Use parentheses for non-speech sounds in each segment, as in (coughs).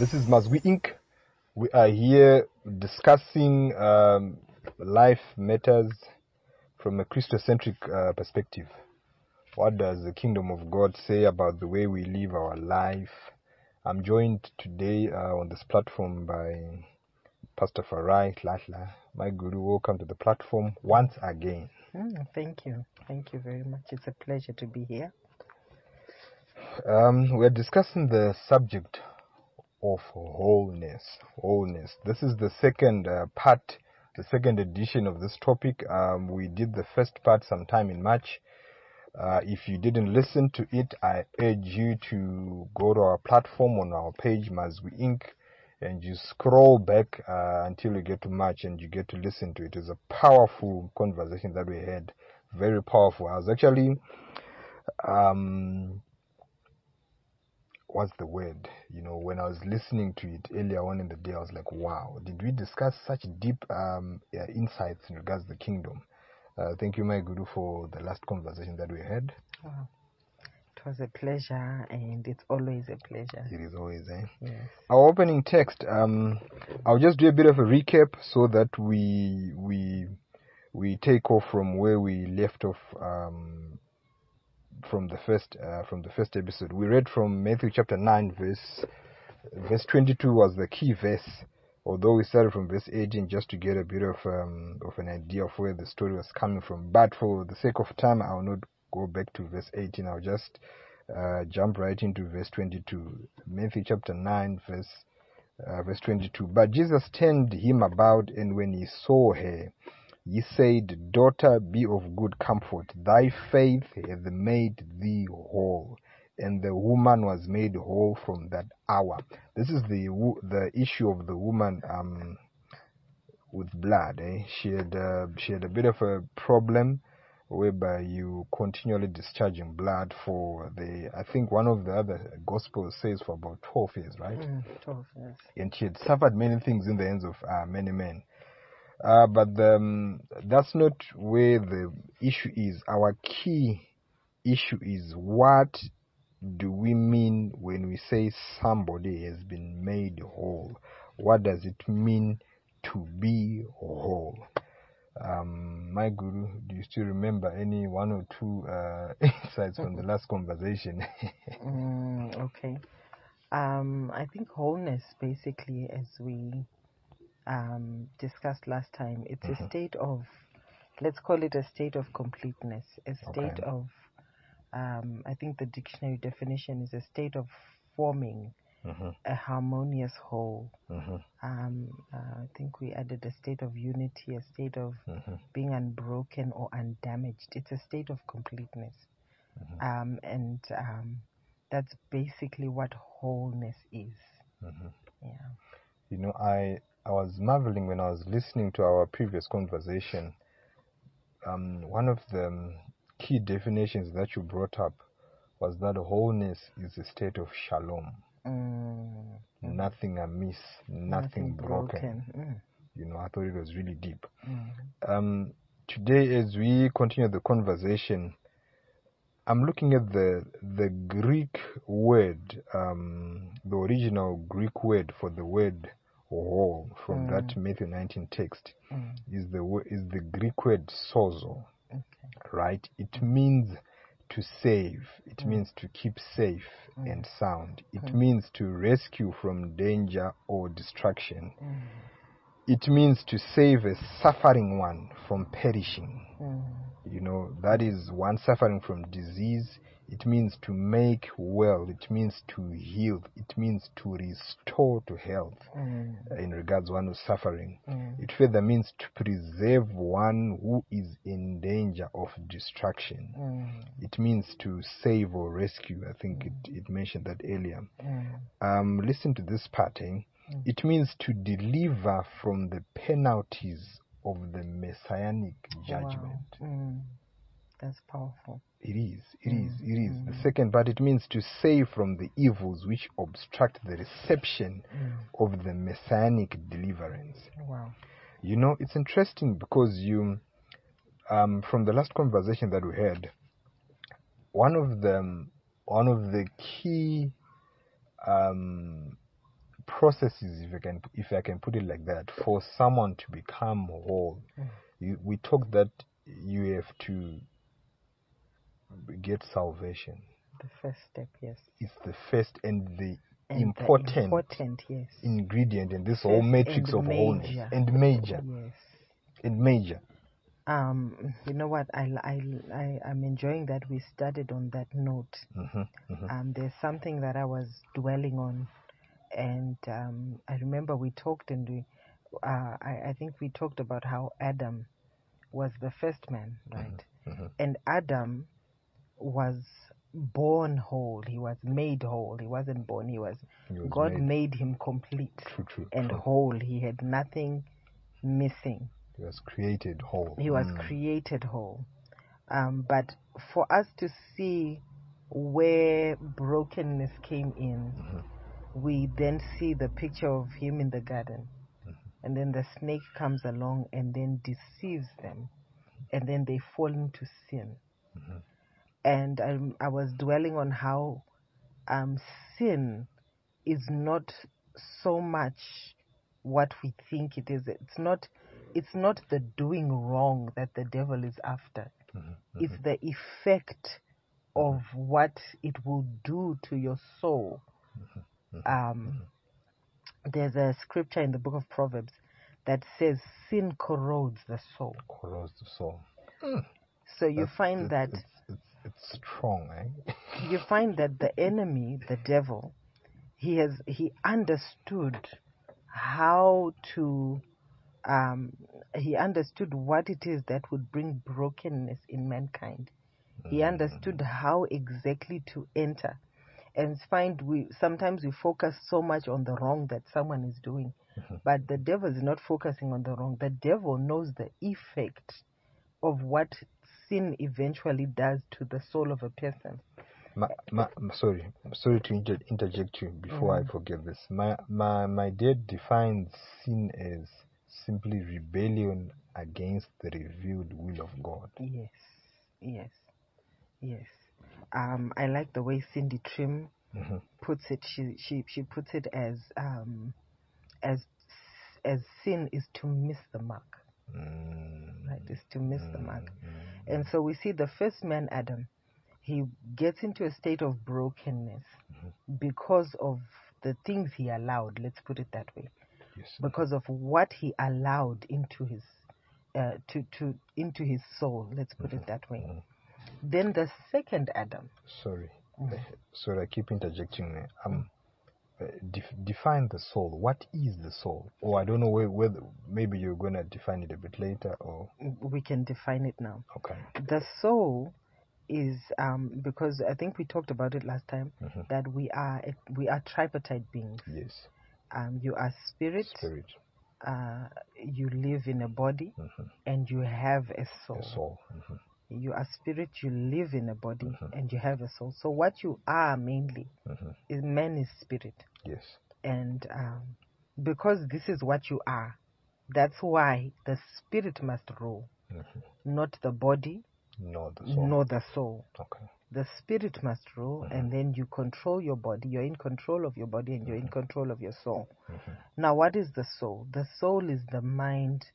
This is Mazwi Inc. We are here discussing um, life matters from a Christocentric uh, perspective. What does the kingdom of God say about the way we live our life? I'm joined today uh, on this platform by Pastor Farai Latla. My guru, welcome to the platform once again. Mm, thank you. Thank you very much. It's a pleasure to be here. Um, we're discussing the subject of wholeness. Wholeness. This is the second uh, part, the second edition of this topic. Um, we did the first part sometime in March. Uh, if you didn't listen to it, I urge you to go to our platform on our page, Mazwi Inc., and you scroll back uh, until you get to March and you get to listen to it. It's a powerful conversation that we had, very powerful. I was actually um, what's the word? You know, when I was listening to it earlier on in the day, I was like, wow, did we discuss such deep um, insights in regards to the kingdom? Uh, thank you, my guru, for the last conversation that we had. Wow. It was a pleasure, and it's always a pleasure. It is always, eh? Yes. Our opening text, um, I'll just do a bit of a recap so that we we we take off from where we left off um, from the first uh, from the first episode. We read from Matthew chapter nine, verse verse twenty two was the key verse. Although we started from verse 18 just to get a bit of um, of an idea of where the story was coming from, but for the sake of time, I will not go back to verse 18. I'll just uh, jump right into verse 22. Matthew chapter 9, verse uh, verse 22. But Jesus turned him about, and when he saw her, he said, Daughter, be of good comfort. Thy faith hath made thee whole. And the woman was made whole from that hour. This is the the issue of the woman um, with blood. Eh? She had uh, she had a bit of a problem whereby you continually discharging blood for the I think one of the other gospels says for about 12 years, right? Mm, 12 years. And she had suffered many things in the hands of uh, many men. Uh, but the, um, that's not where the issue is. Our key issue is what do we mean when we say somebody has been made whole? What does it mean to be whole? Um, my guru, do you still remember any one or two uh, (laughs) insights from the (laughs) last conversation? Mm, okay. Um, I think wholeness, basically, as we um, discussed last time, it's Mhm. a state of, let's call it a state of completeness, a state Okay. of, um, I think the dictionary definition is a state of forming hmm a harmonious whole. hmm Um, uh, I think we added a state of unity, a state of hmm being unbroken or undamaged. It's a state of completeness. Mhm. Um, and um, that's basically what wholeness is. hmm Yeah. You know, I I was marveling when I was listening to our previous conversation. Um, one of the um, key definitions that you brought up was that wholeness is a state of shalom, Mm, nothing amiss, nothing, broken. Mm, You know, I thought it was really deep. mm, Um, today, as we continue the conversation, I'm looking at the the Greek word, um, the original Greek word for the word whole from Mm. that Matthew 19 text mm. is the is the Greek word sozo, Okay. right? It means to save. It Mm. means to keep safe Mm. and sound. It Mm. means to rescue from danger or destruction. Mm, It means to save a suffering one from perishing. mm, You know, that is one suffering from disease. It means to make well. It means to heal. It means to restore to health mm, in regards to one who's suffering. mm, It further means to preserve one who is in danger of destruction. mm, It means to save or rescue. I think it, it mentioned that earlier. mm, Um, listen to this part. eh? Mm. It means to deliver from the penalties of the messianic judgment. Wow. That's powerful. It is, it Mm, is, it is. The mm. second part, it means to save from the evils which obstruct the reception Mm. of the messianic deliverance. Wow. You know, it's interesting because you, um, from the last conversation that we had, one of the one of the key um, processes, if I can, if I can put it like that, for someone to become whole, Mm. you, we talk that you have to get salvation. The first step, yes. It's the first and the And the important important, yes. ingredient in this whole matrix of wholeness and major Yes. and major. Um, you know what? I, I, I, I'm enjoying that we started on that note. hmm hmm Um, there's something that I was dwelling on, and um, I remember we talked and we, uh, I, I think we talked about how Adam was the first man, right? hmm And Adam was born whole. He was made whole. He wasn't born. He was. He was God made- made him complete True, true, and true. whole. He had nothing missing. He was created whole. He was Mm. created whole. Um, but for us to see where brokenness came in, Mhm. we then see the picture of him in the garden. And then the snake comes along and then deceives them. And then they fall into sin. Mhm. And I, I was dwelling on how um, sin is not so much what we think it is. It's not. It's not the doing wrong that the devil is after. Mhm. It's the effect of mm-hmm. what it will do to your soul. Mm-hmm. Um, there's a scripture in the book of Proverbs that says sin corrodes the soul. corrodes the soul. Hmm. So you That's- find that it's, it's, strong, eh? (laughs) you find that the enemy, the devil, he has he understood how to um, he understood what it is that would bring brokenness in mankind. He understood how exactly to enter. And find we sometimes we focus so much on the wrong that someone is doing. But the devil is not focusing on the wrong. The devil knows the effect of what sin eventually does to the soul of a person. My, my, sorry, sorry to inter- interject you before Mm. I forget this. My, my, my dad defines sin as simply rebellion against the revealed will of God. Yes, yes, yes. Um, I like the way Cindy Trimm Mhm. puts it. She she she puts it as um, as as sin is to miss the mark. Mm, Right, is to miss the mark. mm, And so we see the first man, Adam, he gets into a state of brokenness because of the things he allowed. Let's put it that way. yes. Because of what he allowed into his uh, to to into his soul. Let's put it that way. Mhm. Then the second Adam. Sorry. Mm. Sorry, I keep interjecting. Um, define the soul. What is the soul? Or I don't know whe- whether maybe you're going to define it a bit later or We can define it now. okay. The soul is um, because I think we talked about it last time Mhm. that we are we are tripartite beings. Yes. Um, you are spirit, Spirit, uh, you live in a body, Mhm. and you have a soul. the soul. Mhm. You are spirit, you live in a body, Mhm. and you have a soul. So what you are mainly Mhm. is man is spirit, Yes. and um, because this is what you are, that's why the spirit must rule, Mhm. not the body, No, the soul. nor the soul. Okay. The spirit must rule, and then you control your body. You're in control of your body, and you're in control of your soul. Mhm. Now, what is the soul? The soul is the mind,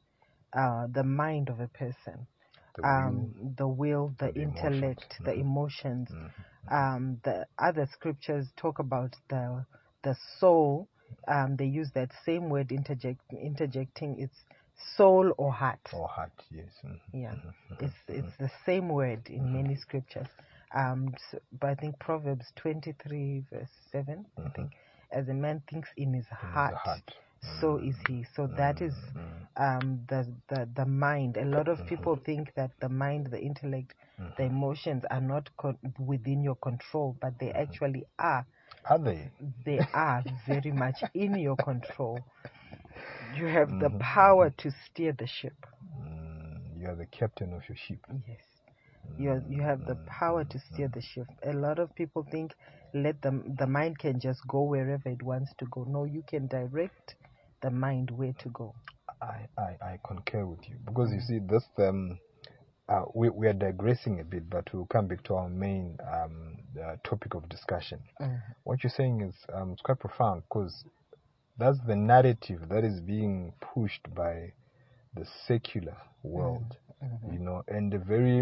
uh, the mind of a person. The will. um, the will, the, and the emotions. intellect, the Mhm. emotions. Mhm. Um, the other scriptures talk about the the soul. Um, they use that same word interject, interjecting its soul or heart. Or heart. Yes. Mhm. Yeah, Mhm. it's it's the same word Mm-hmm. in many scriptures. Um, so, but I think Proverbs twenty three verse seven. I think, as a man thinks in his Mm-hmm. In the heart, heart. So is he. So that is Mhm. um, the, the the mind. A lot Mm-hmm. of people think that the mind, the intellect, the emotions are not con- within your control, but they Mm-hmm. actually are. Are they? They are very much in your control. You have the Mm-hmm. power to steer the ship. Mm, you are the captain of your ship. Yes. You you have the power to steer the ship. A lot of people think let the the mind can just go wherever it wants to go. No, you can direct the mind where to go. I, I, I concur with you because you see this um uh, we, we are digressing a bit but we'll come back to our main um uh, topic of discussion Mm. what you're saying is um it's quite profound because that's the narrative that is being pushed by the secular world. Mhm. You know, and a very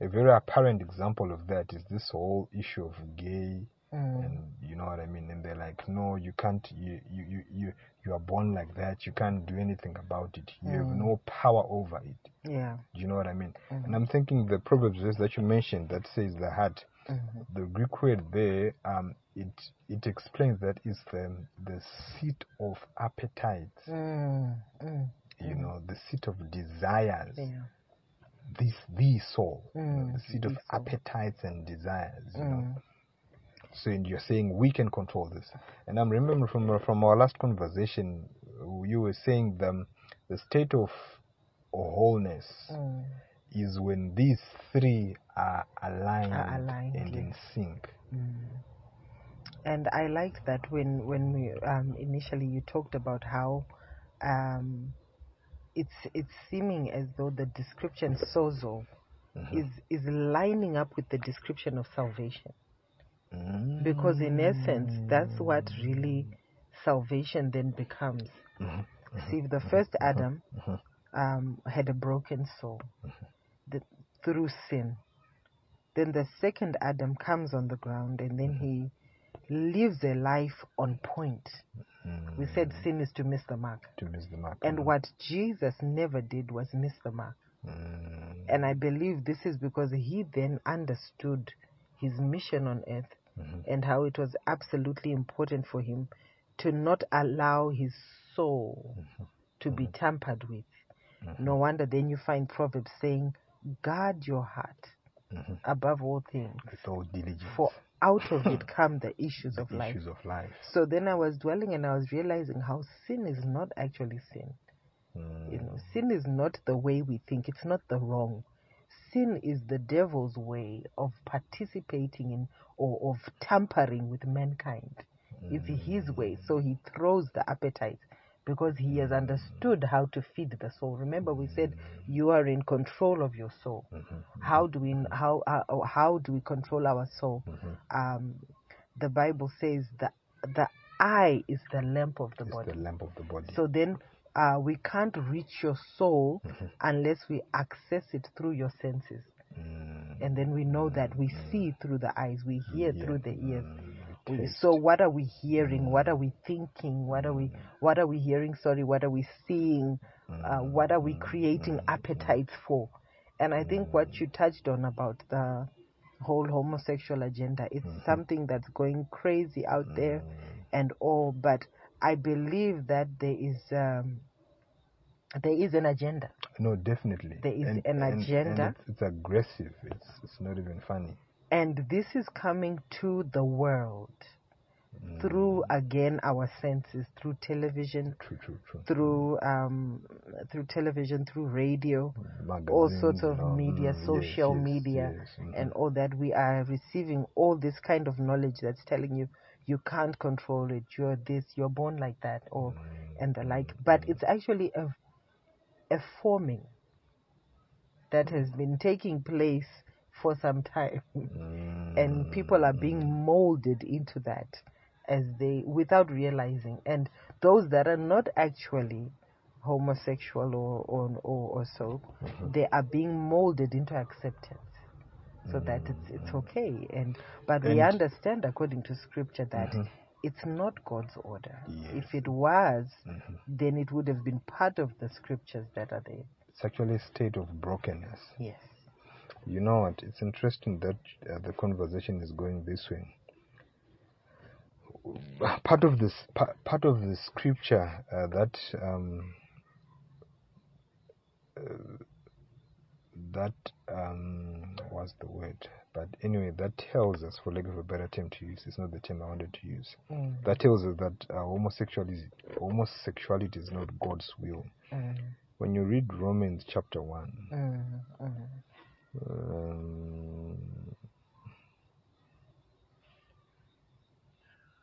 a very apparent example of that is this whole issue of gay Mm. and you know what I mean. And they're like, no, you can't. You you you you, you are born like that. You can't do anything about it. You have Mm. no power over it. Yeah. Do you know what I mean? Mhm. And I'm thinking the Proverbs that you mentioned that says the heart. Mhm. The Greek word there, um, it it explains that is the the seat of appetites. Mm. Mm. You know, the seat of desires. Yeah. This the soul, you know, Mm, the seat of soul. appetites and desires. You know. So and you're saying we can control this. And I'm remembering from from our last conversation, you were saying the the state of wholeness Mm. is when these three are aligned, Are aligned, and in sync. Mm. And I liked that when when we um, initially you talked about how um, it's it's seeming as though the description sozo Mhm. is is lining up with the description of salvation Mm. because in essence that's what really salvation then becomes. Mhm. See, the first Adam Mhm. um, had a broken soul the, through sin. Then the second Adam comes on the ground and then he lives a life on point. We said sin is to miss the mark. to miss the mark. And what Jesus never did was miss the mark. Mm. And I believe this is because he then understood his mission on earth Mhm. and how it was absolutely important for him to not allow his soul to be tampered with. No wonder then you find Proverbs saying, Guard your heart Mhm. above all things, With all diligence. for out of it (laughs) come the issues of life. issues of life. So then I was dwelling and I was realizing how sin is not actually sin. Mm. You know, sin is not the way we think, it's not the wrong. Sin is the devil's way of participating in or of tampering with mankind. It's his way. So he throws the appetite because he has understood how to feed the soul. Remember, we said you are in control of your soul. Mhm. How do we how how, how do we control our soul? Mhm. Um, the Bible says the the eye is the lamp of the It's body. the lamp of the body. So then uh, we can't reach your soul Mhm. unless we access it through your senses. Mm. And then we know that we see through the eyes, we hear Yeah. through the ears. Mm. We- So what are we hearing? What are we thinking? What are we what are we hearing? Sorry, what are we seeing? Uh, what are we creating appetites for? And I think what you touched on about the whole homosexual agenda, it's something that's going crazy out there and all, but I believe that there is um, there is an agenda. No, definitely. There is And- an and- and agenda. it's, it's aggressive. It's it's not even funny. And this is coming to the world through again our senses, through television, True, true, true. through um, through television, through radio, all sorts of and all. media, Mm, social yes, media, yes. Mhm. and all that. We are receiving all this kind of knowledge that's telling you you can't control it. You're this. You're born like that, or and the like. But it's actually a a forming that has been taking place for some time, (laughs) and people are being mm. molded into that as they without realizing. And those that are not actually homosexual or or, or, or so, mm-hmm. they are being molded into acceptance. So that it's it's mm. okay, and but we understand according to scripture that mm-hmm. It's not God's order. Yes. If it was, Mhm. then it would have been part of the scriptures that are there. It's actually a state of brokenness. Yes. You know what? It's interesting that uh, the conversation is going this way. Part of this, pa- part of the scripture uh, that um, uh, that um, what's the word? But anyway, that tells us, for lack of a better term to use, it's not the term I wanted to use. Mm. That tells us that uh, homosexuality, homosexuality is not God's will. Mm. When you read Romans chapter one, Mm. Mm. um,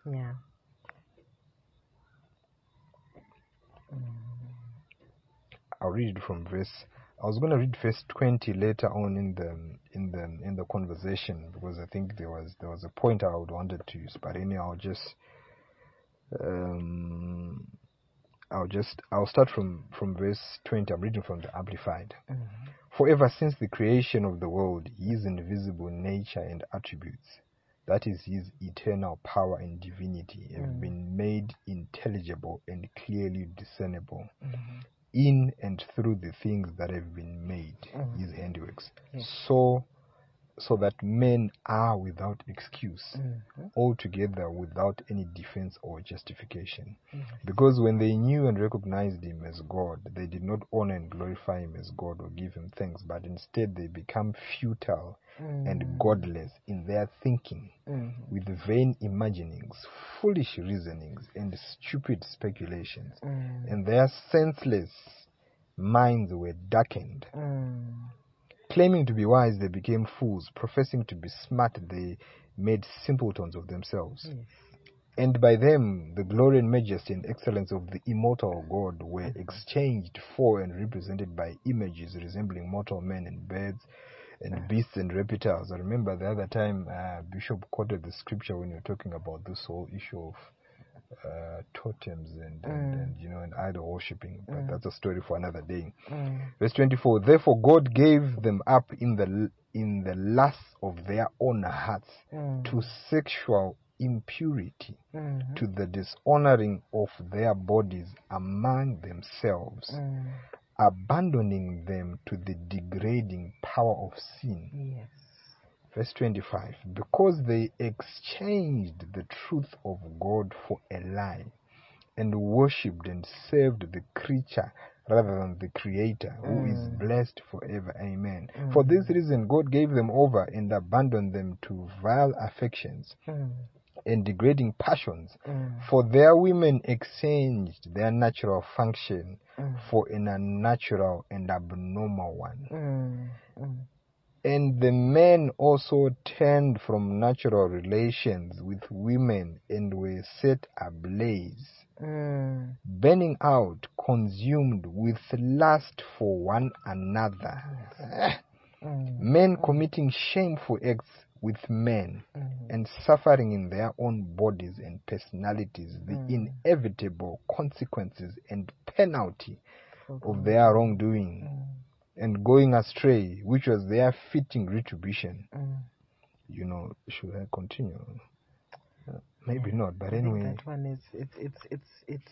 Yeah. I'll read it from verse. I was going to read verse 20 later on in the in the in the conversation because I think there was there was a point I would wanted to use, but anyhow, I'll just um, I'll just I'll start from from verse 20. I'm reading from the Amplified. Mhm. For ever since the creation of the world, his invisible nature and attributes, that is his eternal power and divinity, have Mm. been made intelligible and clearly discernible Mhm. In and through the things that have been made, Mm. his handiworks. Yes. So so that men are without excuse, Mhm. altogether without any defense or justification. Yes. Because when they knew and recognized him as God, they did not honor and glorify him as God or give him thanks, but instead they become futile and Mm. godless in their thinking, Mhm. with vain imaginings, foolish reasonings, and stupid speculations. Mm. And their senseless minds were darkened. Claiming to be wise, they became fools. Professing to be smart, they made simpletons of themselves. Yes. And by them, the glory and majesty and excellence of the immortal God were exchanged for and represented by images resembling mortal men and birds and beasts and reptiles. I remember the other time uh, Bishop quoted the scripture when you were talking about this whole issue of uh, totems and, and, Mm. and you know and idol worshipping. But Mm. that's a story for another day. Mm. Verse 24 Therefore God gave them up in the in the lust of their own hearts Mm. to sexual impurity, Mhm. to the dishonoring of their bodies among themselves, Mm. abandoning them to the degrading power of sin. Yes. Verse 25 Because they exchanged the truth of God for a lie, and worshipped and served the creature rather than the Creator, who is Mm. blessed forever. Amen. For Mm. this reason, God gave them over and abandoned them to vile affections Mm. and degrading passions. Mm. For their women exchanged their natural function Mm. for an unnatural and abnormal one. Mm. Mm. And the men also turned from natural relations with women and were set ablaze, Mm. burning out, consumed with lust for one another. Mm. Men committing shameful acts with men Mm. and suffering in their own bodies and personalities the Mm. inevitable consequences and penalty For of their wrongdoing Mm. And going astray, which was their fitting retribution. Mm. You know, should I continue? Uh, Maybe Yeah, not, but I anyway, that one is it's it's it's it's.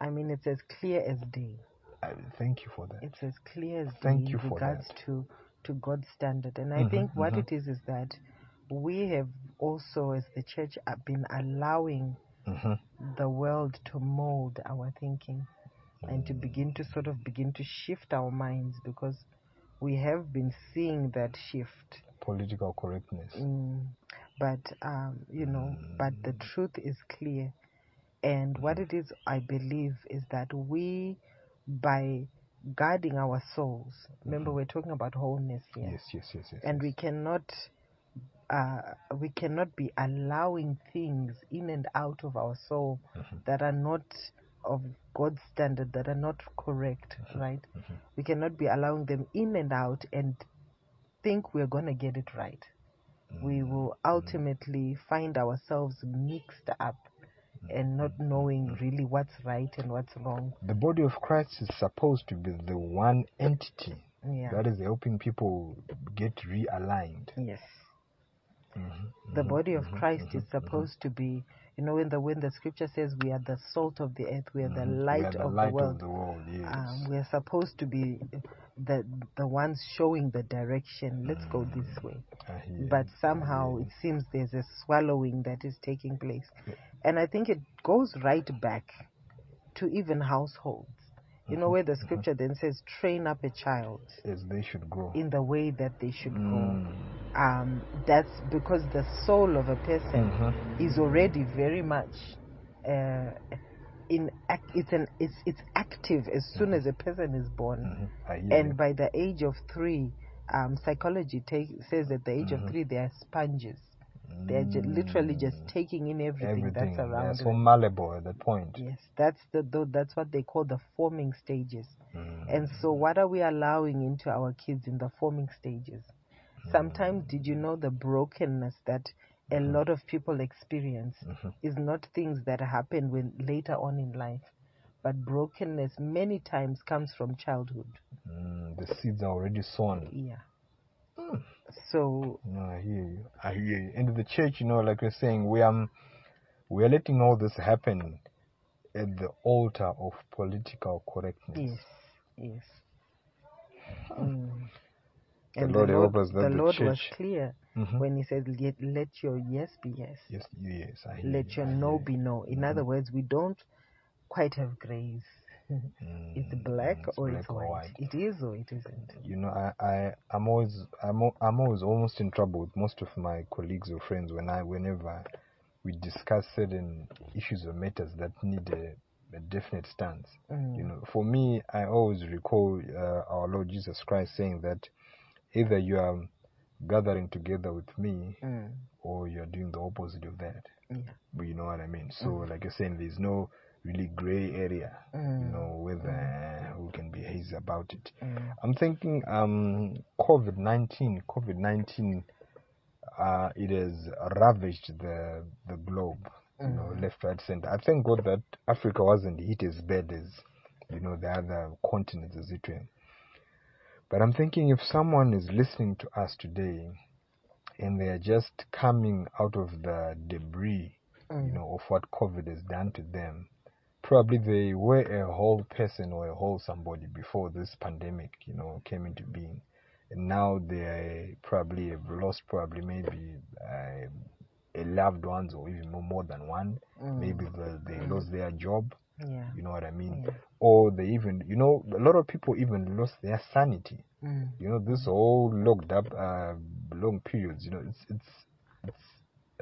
I mean, it's as clear as day. I thank you for that. It's as clear as Thank day you in for regards that. to to God's standard. And I Mhm, think what mhm. it is is that we have also, as the church, uh, been allowing hmm the world to mold our thinking and to begin to sort of begin to shift our minds because we have been seeing that shift. Political correctness. Mm, but um, you know, but the truth is clear, and what it is, I believe, is that we, by guarding our souls, remember we're talking about wholeness here, Yes, yes, yes, yes. and yes. we cannot, uh, we cannot be allowing things in and out of our soul Mhm. that are not of God's standard, that are not correct, mm-hmm. right? mhm. We cannot be allowing them in and out and think we're going to get it right we mm-hmm. will mm-hmm. ultimately find ourselves mixed up and not knowing really what's right and what's wrong. The body of Christ is supposed to be the one entity Yeah. that is helping people get realigned. yes. The body of Christ is supposed to be, you know, when the when the scripture says we are the salt of the earth, we are the mhm. We light, are the of, light the world. of the world. Yes. Um, we are supposed to be the the ones showing the direction. Let's go this way. But somehow it seems there's a swallowing that is taking place. And I think it goes right back to even households. You know, where the mhm. scripture then says, train up a child as they should grow. in the way that they should go. Mm. Um, that's because the soul of a person Mhm. is already very much uh, in act, it's an it's it's active as soon as a person is born Mhm. And by the age of three, um, psychology take, says at the age of three they are sponges. They are ju- literally just Mm. taking in everything, everything. that's around so them. malleable at that point. Yes, that's the tho- that's what they call the forming stages. Mm. And so, what are we allowing into our kids in the forming stages? Sometimes, did you know the brokenness that a Mhm. lot of people experience Mhm. is not things that happen when later on in life, but brokenness many times comes from childhood. Mm, the seeds are already sown. Yeah. So No, I hear you. I hear you. And the church, you know, like you're saying, we are we are letting all this happen at the altar of political correctness. yes, yes. Mm. The And Lord help us that the the Lord was clear Mhm. when He said, "Let let your yes be yes, Yes, yes, I hear let you, your I no be no." In other words, we don't quite have grays. It's Mm, black mm, it's or black it's or white. It is or it isn't. You know, I, I, I'm always, I'm, I'm always almost in trouble with most of my colleagues or friends when I, whenever we discuss certain issues or matters that need a, a definite stance. Mm. You know, for me, I always recall uh, our Lord Jesus Christ saying that either you are gathering together with me Mm. or you're doing the opposite of that. Yeah. But you know what I mean? So, like you're saying, there's no really gray area, you Mm. know, whether uh, we can be hazy about it. Mm. I'm thinking um, COVID 19, COVID 19, uh, it has ravaged the, the globe, you know, left, right, center. I thank God that Africa wasn't hit as bad as, you know, the other continents as it were. But I'm thinking if someone is listening to us today and they are just coming out of the debris, you know, of what COVID has done to them, probably they were a whole person or a whole somebody before this pandemic, you know, came into being. And now they probably have lost probably maybe uh, a loved ones or even more, than one. Maybe the, they lost their job. Yeah. You know what I mean? Yeah. Or they even, you know, a lot of people even lost their sanity. Mm. You know, this whole locked up uh, long periods. You know, it's it's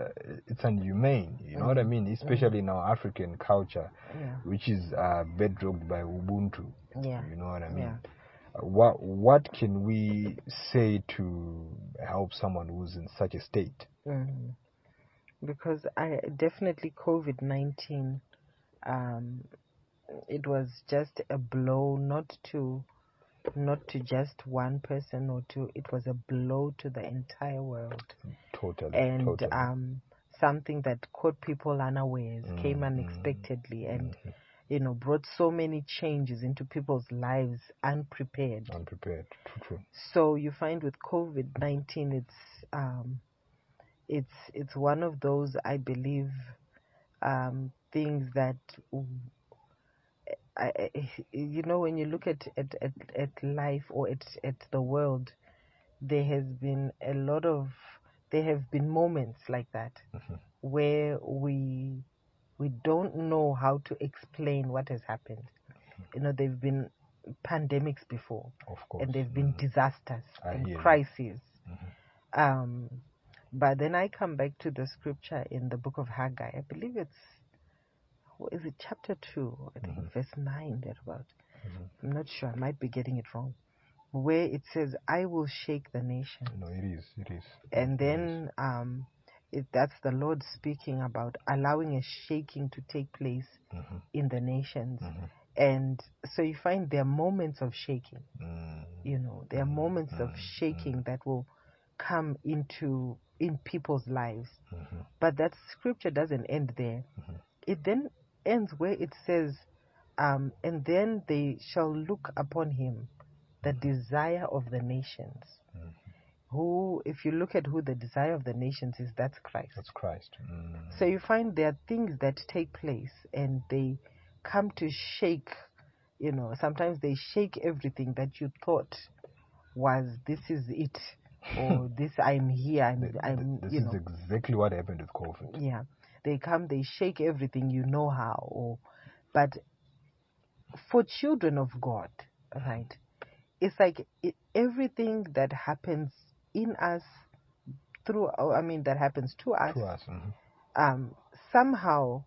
uh, it's inhumane. You know what I mean? Especially in our African culture, Yeah. which is uh, bedrocked by Ubuntu. Yeah. You know what I mean? Yeah. Uh, what what can we say to help someone who's in such a state? Mhm. Because I definitely COVID nineteen, um, it was just a blow, not to, not to just one person or two. It was a blow to the entire world, Totally, and totally. um, something that caught people unawares, came Mm, unexpectedly, and Mhm. you know brought so many changes into people's lives unprepared. Unprepared. True, true. So you find with COVID nineteen, it's um, it's it's one of those I believe um, things that I, you know when you look at at, at, at life or at at the world, there has been a lot of there have been moments like that Mhm. where we we don't know how to explain what has happened. You know, there've been pandemics before Of course. and there've been disasters I and crises. Mhm. Um, but then I come back to the scripture in the book of Haggai. I believe it's is it, chapter two? I think Mm-hmm. verse nine. Thereabout. I'm not sure. I might be getting it wrong. Where it says, "I will shake the nation," No, it is. It is. and It is. then um, it, that's the Lord speaking about allowing a shaking to take place Mhm. in the nations. Mhm. And so you find there are moments of shaking. Mm. you know there are moments of shaking that will come into in people's lives but that scripture doesn't end there it then ends where it says um, and then they shall look upon him the desire of the nations who if you look at who the desire of the nations is that's christ That's Christ. Mm. so you find there are things that take place and they come to shake, you know, sometimes they shake everything that you thought was this is it or (laughs) this I'm here, I'm, I'm this you is know, exactly what happened with COVID. yeah. They come, they shake everything, you know how, or, but for children of God, right, it's like it, everything that happens in us through, oh, I mean, that happens to us, To us. mhm. um, somehow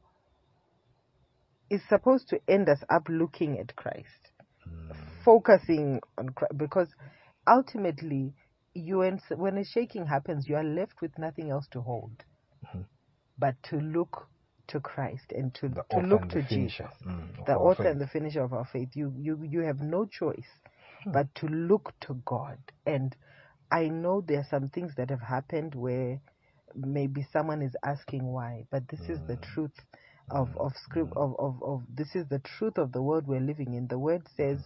is supposed to end us up looking at Christ, focusing on Christ, because ultimately, you when a shaking happens, you are left with nothing else to hold, but to look to Christ and to The to look to Jesus, mm, the author faith. and the finisher of our faith. You you you have no choice hmm. but to look to God. And I know there are some things that have happened where maybe someone is asking why, but this is the hmm. truth of hmm. of script of, of of this is the truth of the world we're living in. The word says,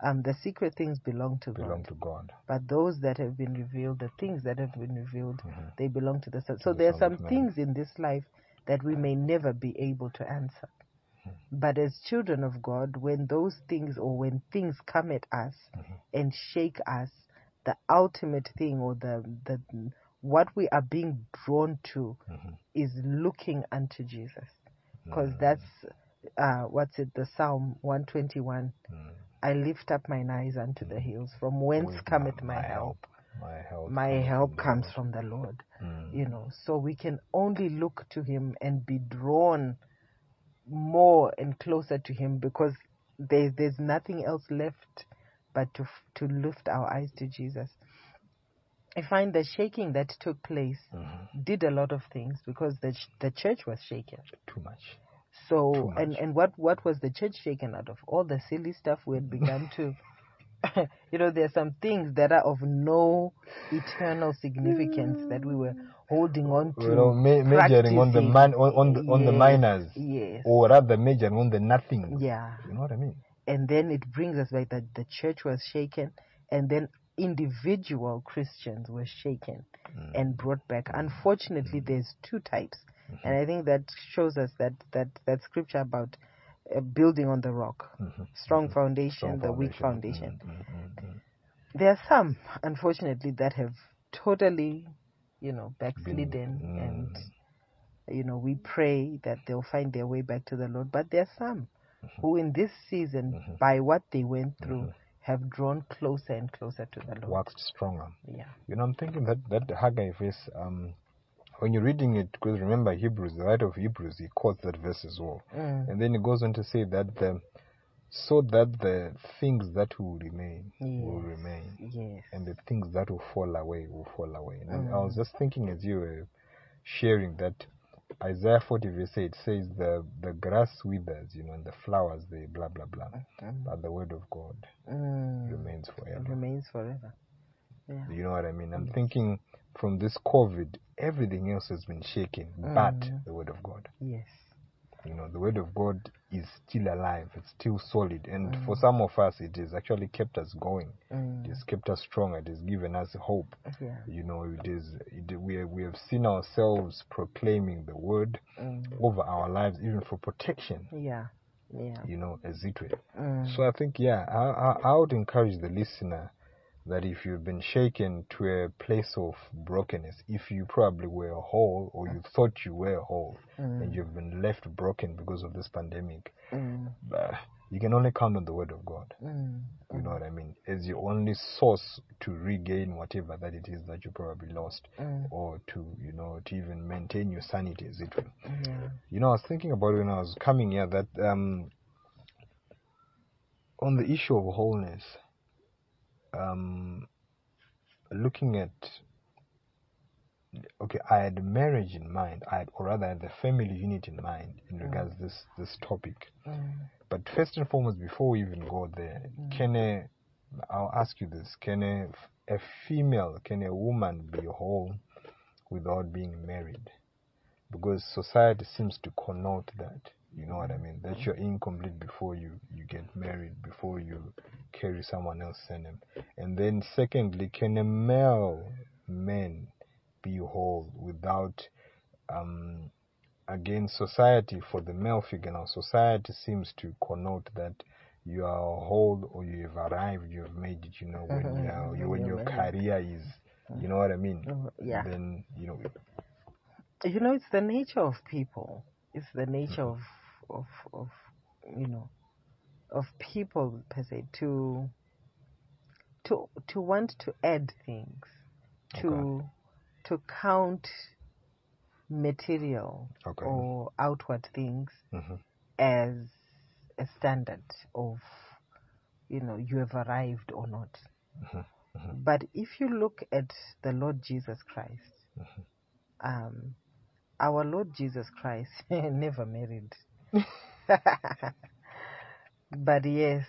um, the secret things belong to Belong God, to God. but those that have been revealed, the things that have been revealed, Mhm. they belong to the Son. So the there are some things in this life that we may never be able to answer. But as children of God, when those things or when things come at us and shake us, the ultimate thing or the the what we are being drawn to Mhm. is looking unto Jesus, because Mm. that's uh, what's it? The Psalm 121. Mm. I lift up mine eyes unto the hills, from whence With cometh my help. My help. My comes help from the comes Lord. from the Lord. Mm. You know, so we can only look to Him and be drawn more and closer to Him because there, there's nothing else left but to to lift our eyes to Jesus. I find the shaking that took place Mhm. did a lot of things because the the church was shaken. Too much. So and and what what was the church shaken out of? All the silly stuff we had begun to. (laughs) you know, there are some things that are of no eternal significance that we were holding on to. You know, ma- majoring on the man on, on the on the minors, Yes. or rather majoring on the nothing. Yeah. You know what I mean? And then it brings us back that the church was shaken, and then individual Christians were shaken Mm. and brought back. Unfortunately, there's two types, and I think that shows us that that that scripture about uh, building on the rock, Mhm. strong foundation, Strong the weak foundation. Mm, mm, mm, mm. There are some, unfortunately, that have totally, you know, backslidden, and you know, we pray that they'll find their way back to the Lord. But there are some Mm-hmm. who, in this season, by what they went through, have drawn closer and closer to the Lord. waxed stronger. Yeah. You know, I'm thinking that that Haggai verse, um, when you're reading it, because remember Hebrews, the writer of Hebrews, he quotes that verse as well, Mm. and then he goes on to say that the, so that the things that will remain will remain, Yes. and the things that will fall away will fall away. And I Mm. was just thinking as you were sharing that Isaiah 40 verse 8 says the the grass withers, you know, and the flowers they blah blah blah, Mm. but the word of God Mm. remains It forever. remains forever. Yeah. You know what I mean? I'm thinking from this COVID, everything else has been shaken, but Mm. the word of God. Yes. You know, the word of God is still alive. It's still solid, and Mm. for some of us, it has actually kept us going. It Mm. has kept us strong. It has given us hope. Yeah. You know, it is. It, we we have seen ourselves proclaiming the word Mm. over our lives, even for protection. Yeah. Yeah. You know, as it were. Mm. So I think, yeah, I, I, I would encourage the listener that if you've been shaken to a place of brokenness, if you probably were whole or you thought you were whole and you've been left broken because of this pandemic, Mm. uh, you can only count on the word of God. Mm. You know what I mean? As your only source to regain whatever that it is that you probably lost Mm. or to, you know, to even maintain your sanity as it were. Yeah. You know, I was thinking about when I was coming here that um, on the issue of wholeness, um, looking at okay, I had marriage in mind, I had, or rather, I had the family unit in mind in regards to this this topic. Mm. But first and foremost, before we even go there, can a I'll ask you this: Can a a female, can a woman be whole without being married? Because society seems to connote that. You know what I mean? That you're incomplete before you you get married, before you carry someone else's surname. And then secondly, can a male man be whole without um again society for the male figure? Now society seems to connote that you are whole or you have arrived you have made it you know when Mhm, you you, when your career is you know what i mean? Oh, yeah. then you know you know it's the nature of people. It's the nature of of of you know of people per se to to to want to add things to to count material Okay. or outward things Mhm. as a standard of you know you have arrived or not Mhm, but if you look at the lord jesus christ Mm-hmm. um our lord jesus christ (laughs) never married (laughs) but yes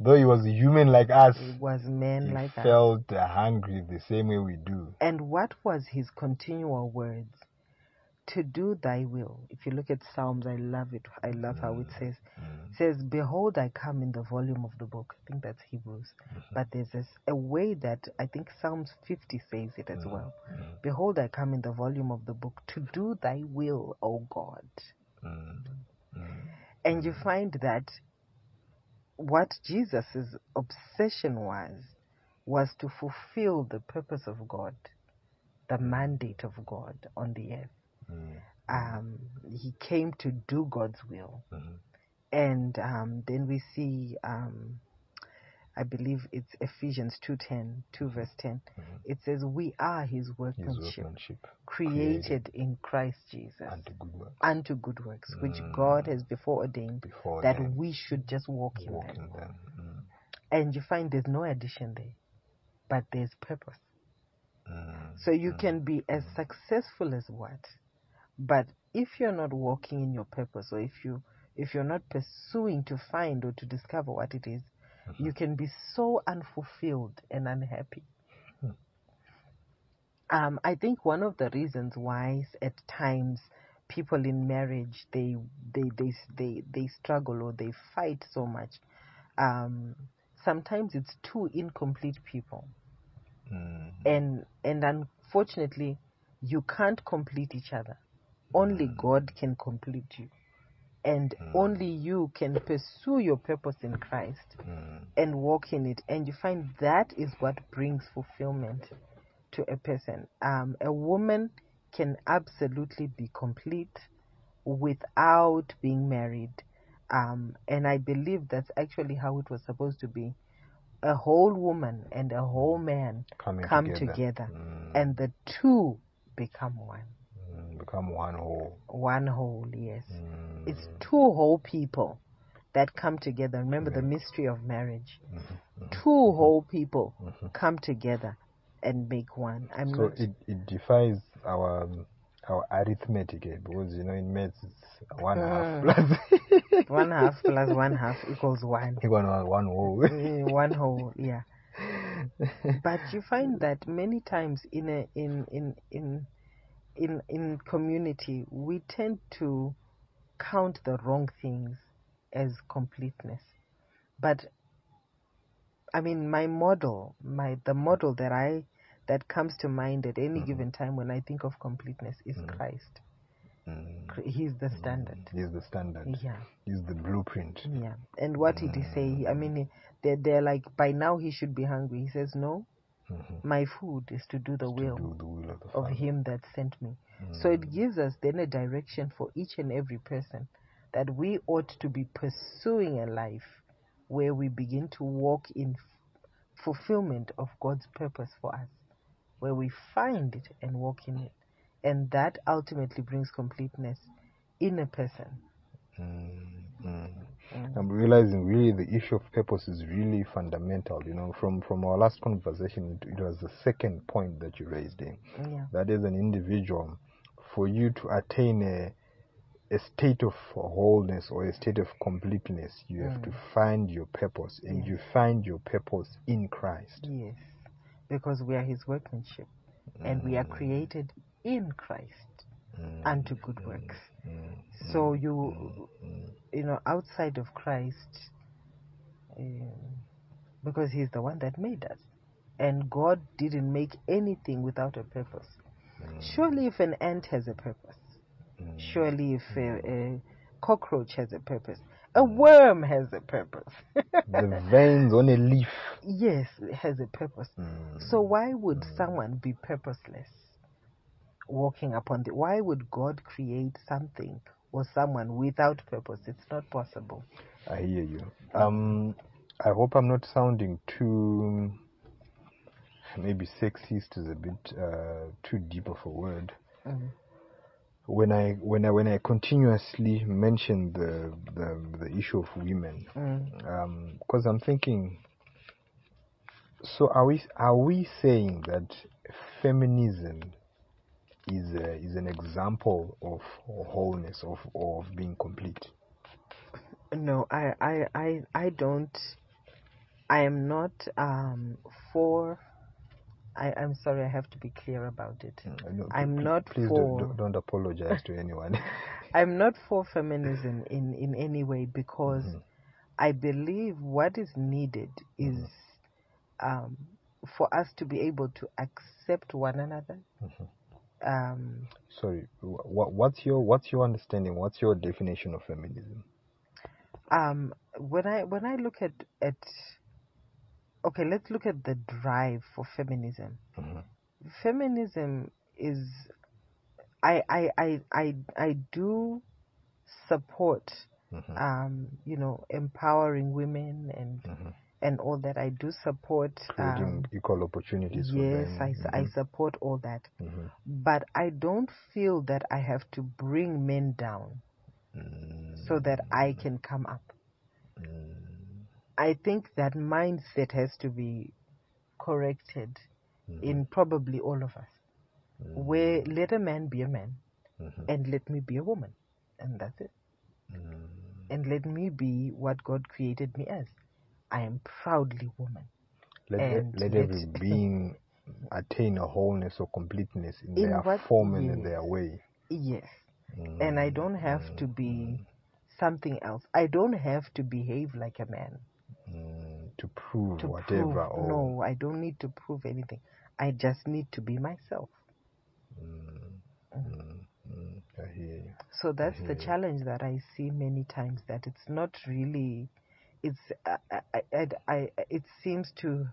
though he was human like us he was man like us felt uh, hungry the same way we do and what was his continual words to do thy will. If you look at Psalms, I love it. I love how it says, Mm. it says, Behold, I come in the volume of the book. I think that's Hebrews. But there's this, a way that I think Psalms 50 says it as well. Mm. Behold, I come in the volume of the book to do thy will, O God. Mm. Mm. And you find that what Jesus' obsession was, was to fulfill the purpose of God, the mandate of God on the earth. Mm. Um, he came to do God's will. Mhm. And um, then we see, um, I believe it's Ephesians 2.10, 2 verse 10. Mhm. It says, we are his His workmanship, workmanship created in Christ Jesus unto good work unto good works, which Mm. God has before ordained before that then we should just walk in them. in them. Mm. And you find there's no addition there, but there's purpose. Mm. So you can be as successful as what, but if you're not walking in your purpose, or if you if you're not pursuing to find or to discover what it is, you can be so unfulfilled and unhappy. Hmm. Um, I think one of the reasons why at times people in marriage they they they they, they struggle or they fight so much. Um, sometimes it's two incomplete people Mm. and and unfortunately you can't complete each other only god can complete you and only you can pursue your purpose in christ Mm. and walk in it and you find that is what brings fulfillment to a person um, a woman can absolutely be complete without being married um, and i believe that's actually how it was supposed to be a whole woman and a whole man Coming come together, together, Mm. and the two become one. Mm. become one whole. One whole, yes. Mm. It's two whole people that come together. Remember the mystery of marriage. Mhm. Two whole people Mhm. come together and make one. I'm So not it, it defies our our arithmetic eh, because you know in maths it's one half plus (laughs) one half plus one half (laughs) equals one. one one whole. Mm, one whole, yeah. (laughs) But you find that many times in a in in in in in community we tend to count the wrong things as completeness. But I mean my model, my the model that I that comes to mind at any mm-hmm. given time when I think of completeness is mm-hmm. Christ. Mm. He's the standard. He's the standard. Yeah. He's the blueprint. Yeah. And what did he say? I mean they're, they're like by now he should be hungry. He says, No, Mhm. my food is to do the will Do the will of the of him that sent me. So it gives us then a direction for each and every person that we ought to be pursuing a life where we begin to walk in f- fulfillment of God's purpose for us, where we find it and walk in it. And that ultimately brings completeness in a person. Mm, mm. Mm. Mm. I'm realizing really the issue of purpose is really fundamental. You know, from from our last conversation, it, it was the second point that you raised in. Yeah. That as an individual, for you to attain a a state of wholeness or a state of completeness, you have to mm. find your purpose, and Yes. you find your purpose in Christ. Yes. Because we are his workmanship and we are mm. created in Christ Mm, unto good works. Mm, So you, mm. you know, outside of Christ, um, because He's the one that made us, and God didn't make anything without a purpose. Surely, if an ant has a purpose, surely if a, a cockroach has a purpose, a worm has a purpose. the veins on a leaf. (laughs) yes, it has a purpose. Mm, So why would someone be purposeless? Walking upon the why would God create something or someone without purpose? It's not possible. I hear you. Um, I hope I'm not sounding too maybe sexist is a bit uh, too deep of a word. Mm. When I when I when I continuously mention the the, the issue of women, Mm. because I'm thinking. So are we are we saying that feminism is a, is an example of wholeness of of being complete? No, I, I, I, I don't. I am not um, for I, I'm sorry, I have to be clear about it. Mm, know- I'm pl- not Please for- don't, don't, don't apologize to anyone. (laughs) I'm not for feminism in, in any way because Mhm. I believe what is needed is Mm-hmm. um, for us to be able to accept one another. Mhm. Um, Sorry, what, what's your what's your understanding? What's your definition of feminism? um, when I when I look at at okay, let's look at the drive for feminism. Mhm. Feminism is I I I I, I do support Mhm. um, you know empowering women and Mhm. And all that. I do support Creating um, equal opportunities for yes, them. I, s- I support all that. Mhm. But I don't feel that I have to bring men down so that I can come up. Mm. I think that mindset has to be corrected Mhm. in probably all of us. Mm. Where let a man be a man Mhm. and let me be a woman. And that's it. Mm. And let me be what God created me as. I am proudly woman. Let, and let, let every being attain a wholeness or completeness in, In their form and in their way. Yes. And I don't have to be something else. I don't have to behave like a man. Mm, to prove to whatever prove. or No, I don't need to prove anything. I just need to be myself. Mm, mm, mm, I hear you. So that's the you. challenge that I see many times. That it's not really. It's uh, uh, uh, I, I, I, I, it seems to,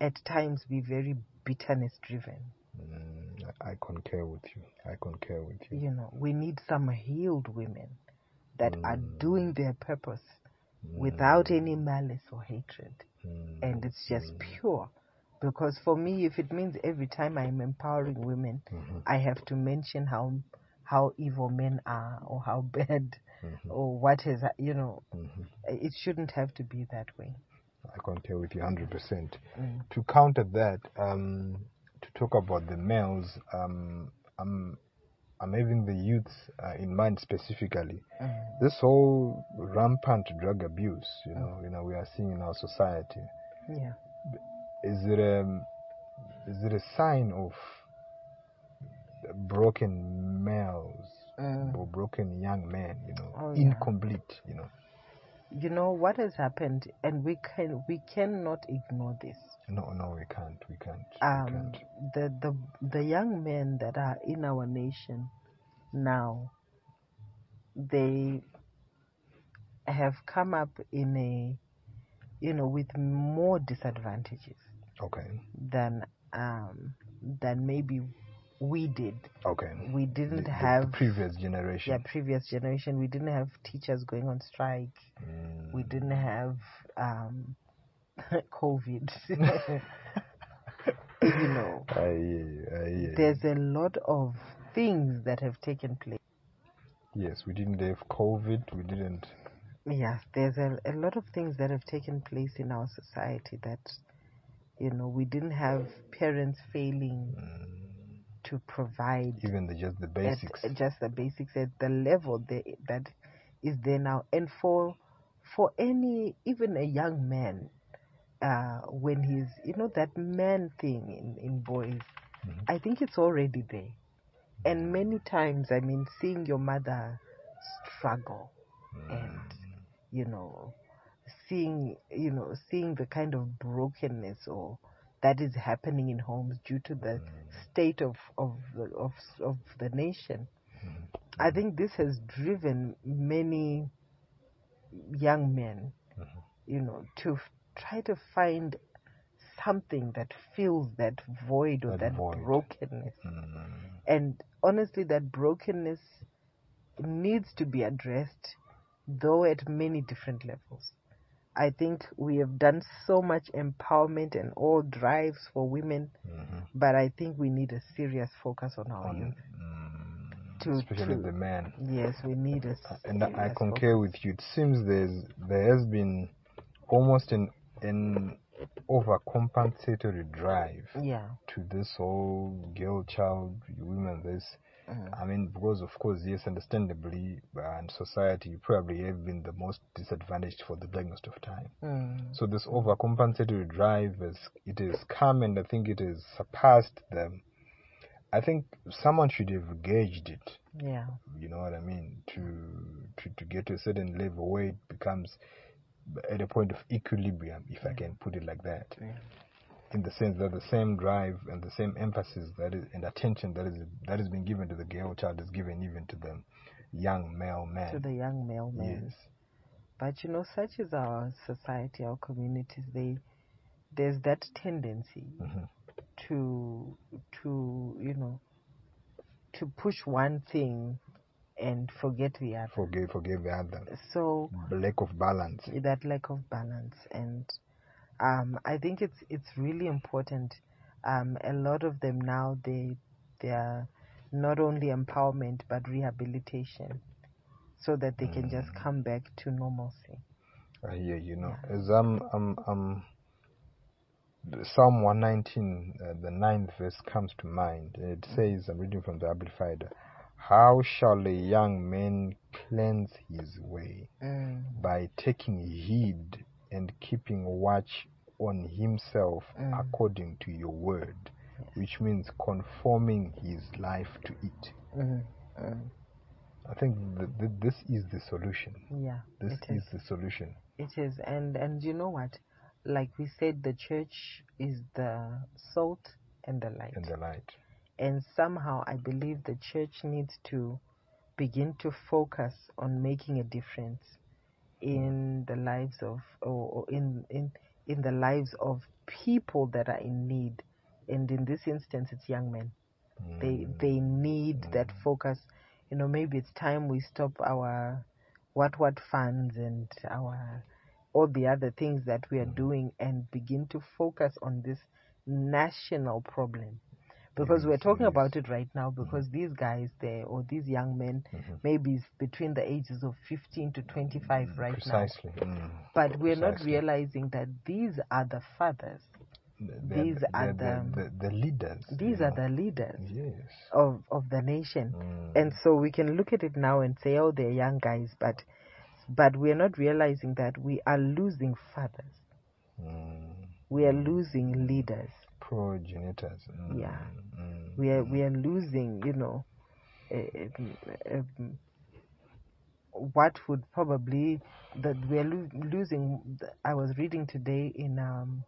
at times, be very bitterness driven. Mm, I concur with you. I concur with you. You know, we need some healed women that are mm. doing their purpose mm. without any malice or hatred. Mm, and it's just mm. pure. Because for me, if it means every time I'm empowering women, mhm, I have to mention how how evil men are or how (laughs) bad mhm, or what is you know, mhm. it shouldn't have to be that way. I concur with you 100%. Mm. To counter that, um, to talk about the males, um, I'm, I'm having the youth uh, in mind specifically. Mm. This whole rampant drug abuse, you know, you know, we are seeing in our society. Yeah. Is it a, is it a sign of broken males Mm. or broken young men? You know, Oh, yeah. incomplete. You know, You know what has happened, and we can we cannot ignore this. no, no, we can't, we can't, we Um, can't. the the the young men that are in our nation now, they have come up in a, you know, with more disadvantages Okay, than um, than maybe we did. okay. We didn't the- the have previous generation. yeah previous generation. We didn't have teachers going on strike. Mm. We didn't have um, (laughs) COVID. (laughs) you know, I hear. I hear there's a lot of things that have taken place. Yes, we didn't have COVID. We didn't. Yes, there's a, a lot of things that have taken place in our society that, you know, we didn't have parents failing Mm, to provide even the just the at- basics. just the basics at the level they, that is there now. And for for any even a young man, uh, when he's you know that man thing in in boys, Mhm. I think it's already there. And many times, I mean, seeing your mother struggle and you know seeing you know seeing the kind of brokenness or that is happening in homes due to the state of of the, of of the nation i think this has driven many young men Mhm. you know to f- try to find something that fills that void or That that void. brokenness Mm, and honestly, that brokenness needs to be addressed, though at many different levels. I think we have done so much empowerment and all drives for women, mhm. but I think we need a serious focus on our On, youth. mm, To- especially to- the man. Yes, we need a And I concur with you. It seems there's there has been almost an an overcompensatory drive. Yeah, to this whole girl child women this. I mean, because of course, yes, understandably, uh, in society, you probably have been the most disadvantaged for the longest of time. Mm. So this overcompensatory drive has it has come, and I think it has surpassed them. I think someone should have gauged it. Yeah. You know what I mean? To to to get to a certain level where it becomes at a point of equilibrium, if I can put it like that Yeah. In the sense that the same drive and the same emphasis that is and attention that is that is being given to the girl child is given even to the young male man. To the young male man. yes. But you know, such is our society, our communities. They there's that tendency hmm to to you know to push one thing and forget the other. Forgive forgive the other. So The lack of balance. that lack of balance and um, I think it's it's really important. Um, a lot of them now they they are not only empowerment but rehabilitation, so that they can just come back to normalcy. I hear you know. As I'm I'm I'm Psalm 119, uh, the ninth verse comes to mind. It says, I'm reading from the Amplified, How shall a young man cleanse his way? Mm, by taking heed and keeping watch on himself Mm. according to your word, which means conforming his life to it. mm, mm. I think th- th- this is the solution. Yeah, This is. is the solution. It is, and and you know what? Like we said, the church is the salt and the light. And the light. and somehow I believe the church needs to begin to focus on making a difference in the lives of or, or in in in the lives of people that are in need. And in this instance it's young men. They Mm. they need that focus. You know maybe it's time we stop our what what funds and our all the other things that we are doing and begin to focus on this national problem because we're talking yes. about it right now because these guys there or these young men Mhm. maybe between the ages of 15 to 25 right now Precisely. Mm. but we're not realizing that these are the fathers They're- These they're- are the- the, the leaders. these are know. the leaders Yes. of of the nation Mm. and so we can look at it now and say oh they're young guys but but we're not realizing that we are losing fathers Mm. we are losing leaders Progenitors. Mm. Yeah. Mm. we are we are losing you know uh, um, what would probably that we are lo- losing i was reading today in um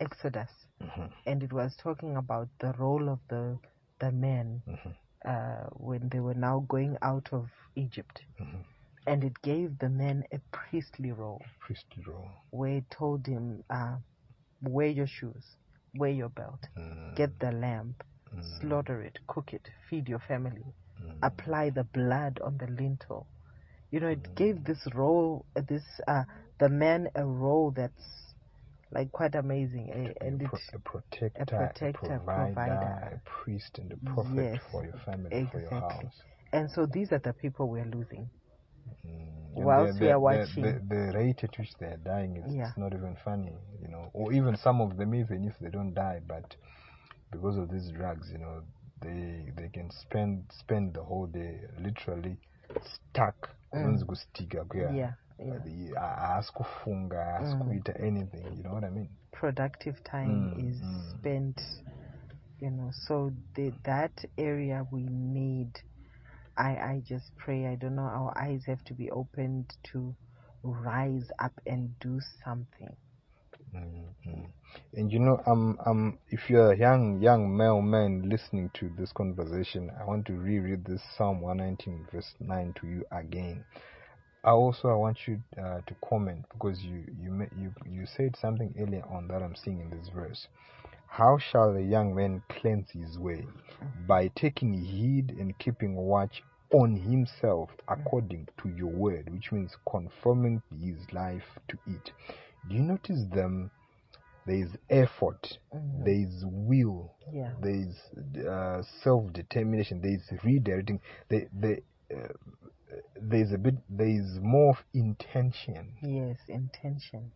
exodus Mhm. and it was talking about the role of the the men Mhm. uh, when they were now going out of Egypt, Mhm. and it gave the men a priestly role, Priestly role. where it told him, uh, "Wear your shoes, wear your belt, Mm. get the lamb, Mm. slaughter it, cook it, feed your family, Mm. apply the blood on the lintel." You know, it gave this role, uh, this uh, the man a role that's like quite amazing, eh, and a, it pro- a protector, a, protector, provider, provider. a priest, and a prophet Yes, for your family, for your house. and so these are the people we're losing. Mm. And Whilst the, we are watching- the, the, rate at which they are dying is Yeah. not even funny, you know. Or even some of them, even if they don't die, but because of these drugs, you know, they they can spend spend the whole day literally stuck. Mm. kunonzi kustika kuya. Yeah, yeah. The- a- asikufunga asikuita anything you know what i mean productive time Mm, is mm. spent you know so the, that area we need i i just pray. I don't know our eyes have to be opened to rise up and do something. Mm and you know um um if you're a young young male man listening to this conversation i want to reread this psalm 119 verse 9 to you again. I also I want you uh, to comment because you you you you said something earlier on that I'm seeing in this verse. How shall a young man cleanse his way? By taking heed and keeping watch on himself according to your word, which means conforming his life to it. Do you notice them? There is effort, Mhm. there is will, yeah there is uh, self determination, there is redirecting, there, there, uh, there is a bit, there is more of intention, yes intention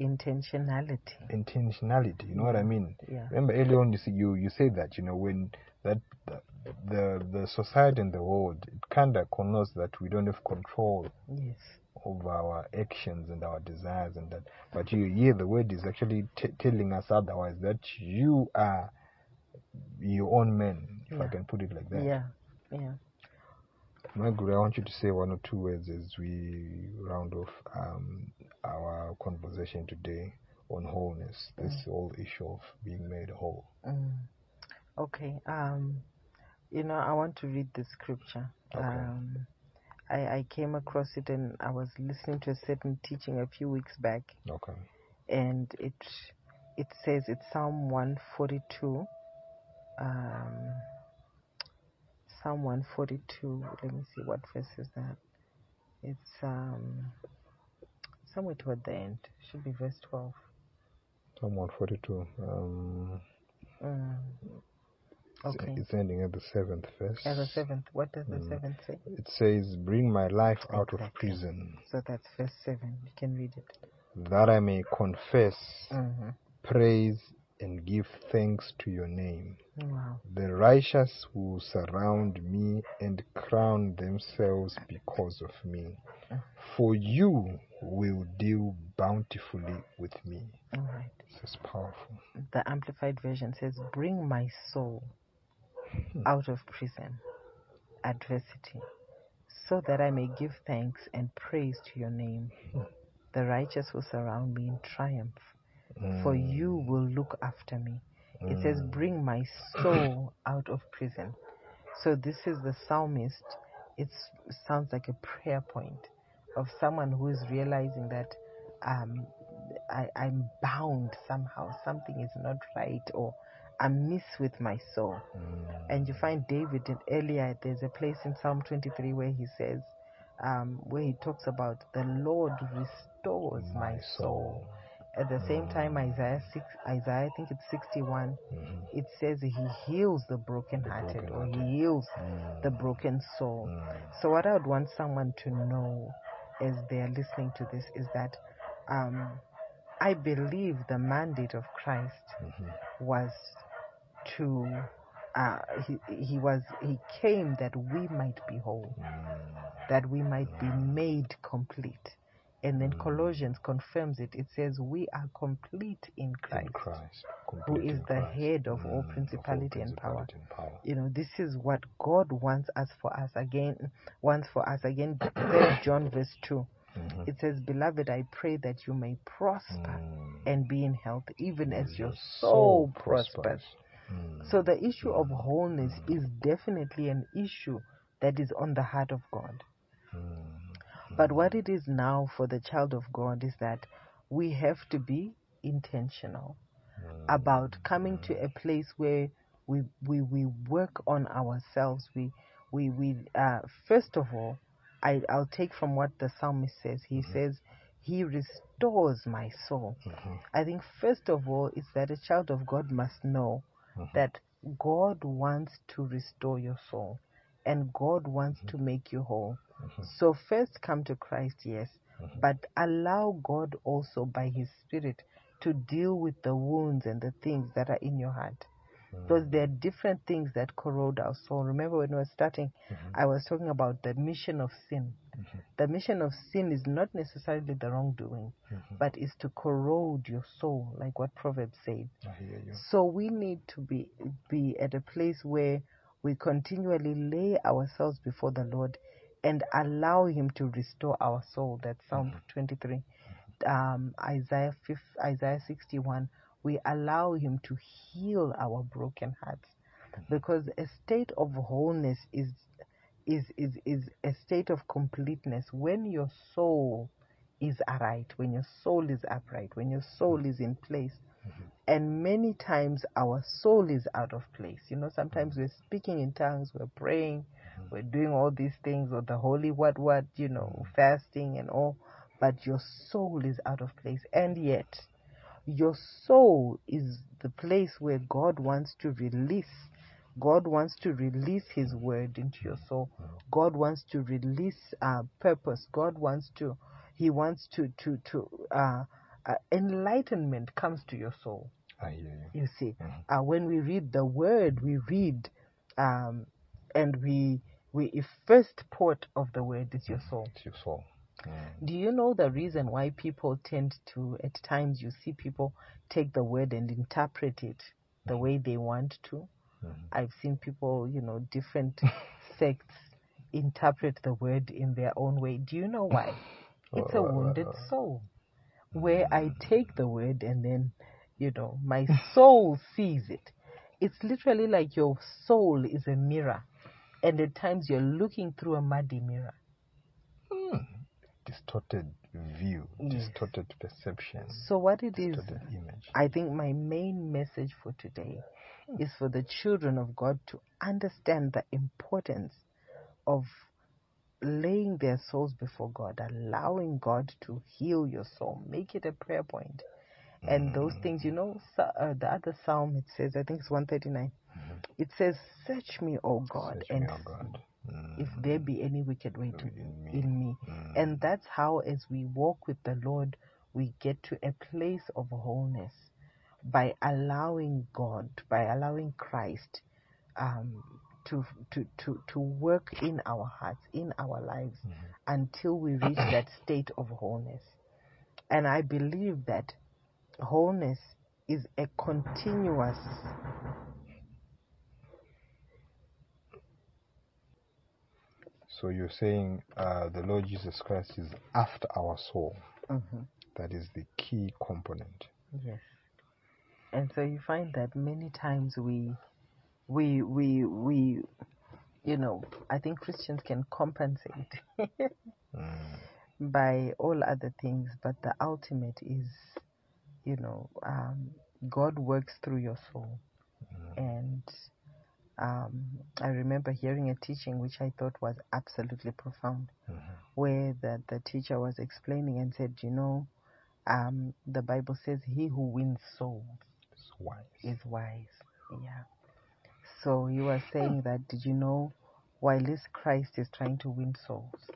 intentionality intentionality. You know what I mm-hmm. mean? yeah Remember earlier on, you see, you you said that you know when that the the, the society and the world it kind of connotes that we don't have control Yes. over our actions and our desires and that. But you hear the word is actually t- telling us otherwise that you are your own man, if I can put it like that. Yeah. Yeah. My guru, I want you to say one or two words as we round off um, our conversation today on wholeness, this whole issue of being made whole. Mm. Okay. Um, you know, I want to read the scripture. Okay. Um, I, I came across it and I was listening to a certain teaching a few weeks back, Okay. and it it says it's Psalm 142. Um, Psalm 142. Let me see what verse is that. It's um somewhere toward the end. Should be verse 12. Psalm 142. Um, Mm. Okay. It's ending at the seventh verse. As a seventh, what does the Mm. seventh say? It says, Bring my life out of prison, So that's verse 7. You can read it. that I may confess, hmm praise, and give thanks to your name. Wow. The righteous will surround me and crown themselves because of me. For you will deal bountifully with me. All right. This is powerful. The Amplified Version says, Bring my soul Hmm. out of prison, adversity, so that I may give thanks and praise to your name. Hmm. The righteous will surround me in triumph, for Mm, you will look after me. It says, mm, Bring my soul (coughs) out of prison. So this is the psalmist. It sounds like a prayer point of someone who is realizing that um, I, I'm bound somehow. Something is not right, or I'm miss with my soul. mm, And you find David in earlier. There's a place in Psalm 23 where he says, um, where he talks about the Lord restores my soul. At the same time, Isaiah six, Isaiah, I think it's 61. mhm, It says he heals the brokenhearted, or he heals mm, the broken soul. mm, So, what I would want someone to know as they are listening to this is that um, I believe the mandate of Christ mhm, was to uh, he, he was he came that we might be whole, mm, that we might be made complete. And then Mm. Colossians confirms it. It says we are complete in in Christ, Christ, who is the Christ. head of all Mm, principality and power. and power. You know, this is what God wants us for us again wants for us again. (coughs) Third John verse two. Mhm, It says, Beloved, I pray that you may prosper mm, and be in health, even as your soul prospers. prospers. Mm, So the issue of wholeness is definitely an issue that is on the heart of God. Mm, But what it is now for the child of God is that we have to be intentional mm, about coming to a place where we we, we work on ourselves. We we we uh, first of all, I I'll take from what the psalmist says. He says, "He restores my soul." mhm, I think first of all, it's that a child of God must know Mhm. that God wants to restore your soul, and God wants to make you whole. Mhm. So first come to Christ, yes, Mhm. but allow God also by His Spirit to deal with the wounds and the things that are in your heart. Because there are different things that corrode our soul. Remember when we were starting, Mhm. I was talking about the mission of sin. Mhm. The mission of sin is not necessarily the wrongdoing, but is to corrode your soul, like what Proverbs said. I hear you. So we need to be be at a place where we continually lay ourselves before the Lord and allow Him to restore our soul. That's Psalm mm-hmm. 23, um, Isaiah 5, Isaiah 61. We allow Him to heal our broken hearts, mm-hmm. because a state of wholeness is is is is a state of completeness when your soul is aright, when your soul is upright, when your soul mm-hmm. is in place. And many times our soul is out of place. You know, sometimes we're speaking in tongues, we're praying, we're doing all these things, or the holy what what, you know, fasting and all, but your soul is out of place. And yet, your soul is the place where God wants to release. God wants to release His word into your soul. God wants to release uh, purpose. God wants to, He wants to to to uh, uh, enlightenment comes to your soul. I hear you. You see, Mhm. uh, when we read the word, we read um, and we we if first port of the word is your soul. It's your soul. Mm. Do you know the reason why people tend to, at times, you see people take the word and interpret it the way they want to? Mhm. I've seen people, you know, different (laughs) sects interpret the word in their own way. Do you know why? (coughs) It's a wounded soul. Where I take the word and then, you know, my soul sees it. It's literally like your soul is a mirror. And at times you're looking through a muddy mirror. Mm. Distorted view, Yes. distorted perception, So, what it is, image. I think my main message for today is for the children of God to understand the importance of laying their souls before God, allowing God to heal your soul, make it a prayer point. And those things, you know, uh, the other psalm it says, I think it's 139, it says, Search me, O God, Search me, and O God. If there be any wicked way to in me. in me. Mm. And that's how, as we walk with the Lord, we get to a place of wholeness by allowing God, by allowing Christ um, to, to, to, to work in our hearts, in our lives, until we reach that state of wholeness. And I believe that wholeness is a continuous So you're saying uh, the Lord Jesus Christ is after our soul. Mhm. That is the key component. Yes. And so you find that many times we we we we you know, I think Christians can compensate (laughs) Mm. by all other things, but the ultimate is, you know, um, God works through your soul. And um, I remember hearing a teaching which I thought was absolutely profound, Mhm. where the, the teacher was explaining and said, you know, um, the Bible says, He who wins souls It's wise. is wise. Yeah. So you were saying that did you know while this Christ is trying to win souls,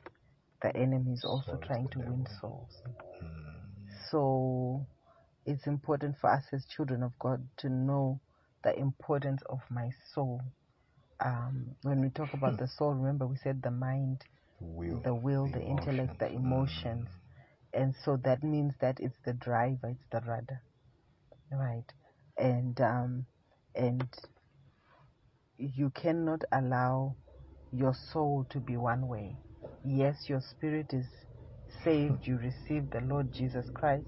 the enemy is also So trying to win souls. Mm. So it's important for us as children of God to know the importance of my soul. Um, when we talk about the soul, remember we said the mind, The will, the will, the, intellect, the emotions. And so that means that it's the driver, it's the rudder. Right. And um and you cannot allow your soul to be one way. Yes, your spirit is saved, (laughs) you receive the Lord Jesus Christ,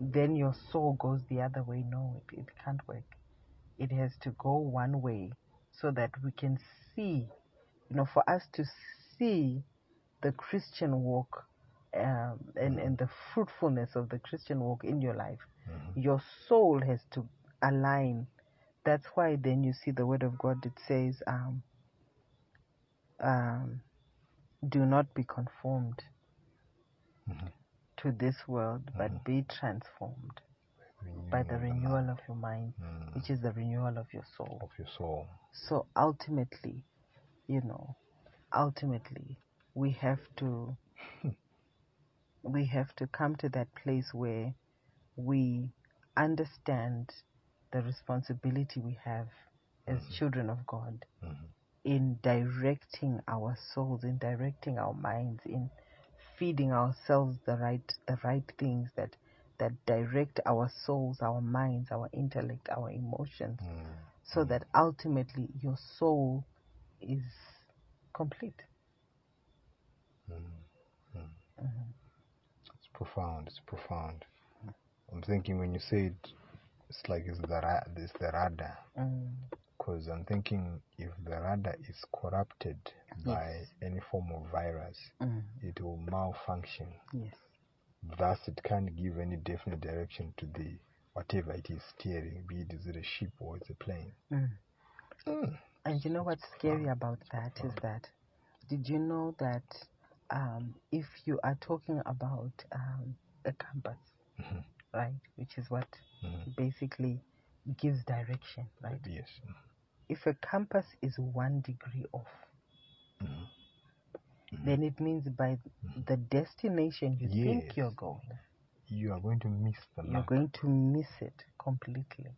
then your soul goes the other way. No, it, it can't work. It has to go one way so that we can see, you know, for us to see the Christian walk um, and, and the fruitfulness of the Christian walk in your life, your soul has to align. That's why then you see the word of God, it says, um, um, do not be conformed Mhm. To this world, but be transformed by the Renewal renewal of your mind, Mm. which is the renewal of your soul. of your soul. So ultimately, you know, ultimately, we have to (laughs) we have to come to that place where we understand the responsibility we have as children of God Mhm. in directing our souls, in directing our minds, in feeding ourselves the right the right things that that direct our souls, our minds, our intellect, our emotions, Mm. so that ultimately your soul is complete. It's profound. It's profound. I'm thinking when you say it, it's like it's the ra- it's the radar. Mm. Because I'm thinking if the radar is corrupted by any form of virus, Mm. it will malfunction. Yes. Thus, it can't give any definite direction to the whatever it is steering, be it is it a ship or it's a plane. Mm. Mm. And you know what's scary about that is that did you know that um, if you are talking about um, a compass, Mhm. right, which is what Mhm. basically gives direction, right? Yes. If a compass is one degree off, Mhm. then it means by the destination you think Yes. you're going, You are going to miss the you're going to miss it completely.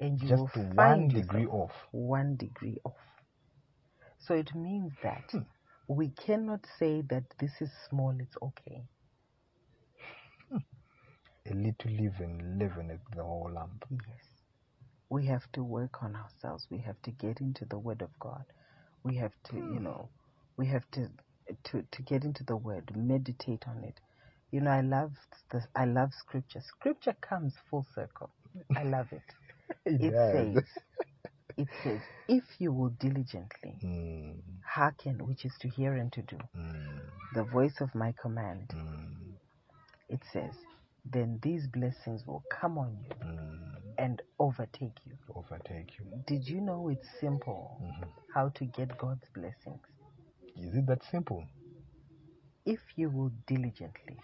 And you Just will one find degree off. one degree off. So it means that we cannot say that this is small, it's okay. A little leaven leaveneth the whole lump. Yes. We have to work on ourselves. We have to get into the Word of God. We have to, you know, we have to to to get into the Word, meditate on it. You know, I love the I love Scripture. Scripture comes full circle. I love it. (laughs) It says, it says, if you will diligently Mm, hearken, which is to hear and to do, mm, the voice of my command, mm, it says, then these blessings will come on you mm. And overtake you. Overtake you. Did you know it's simple Mhm. how to get God's blessings? Is it that simple? If you will diligently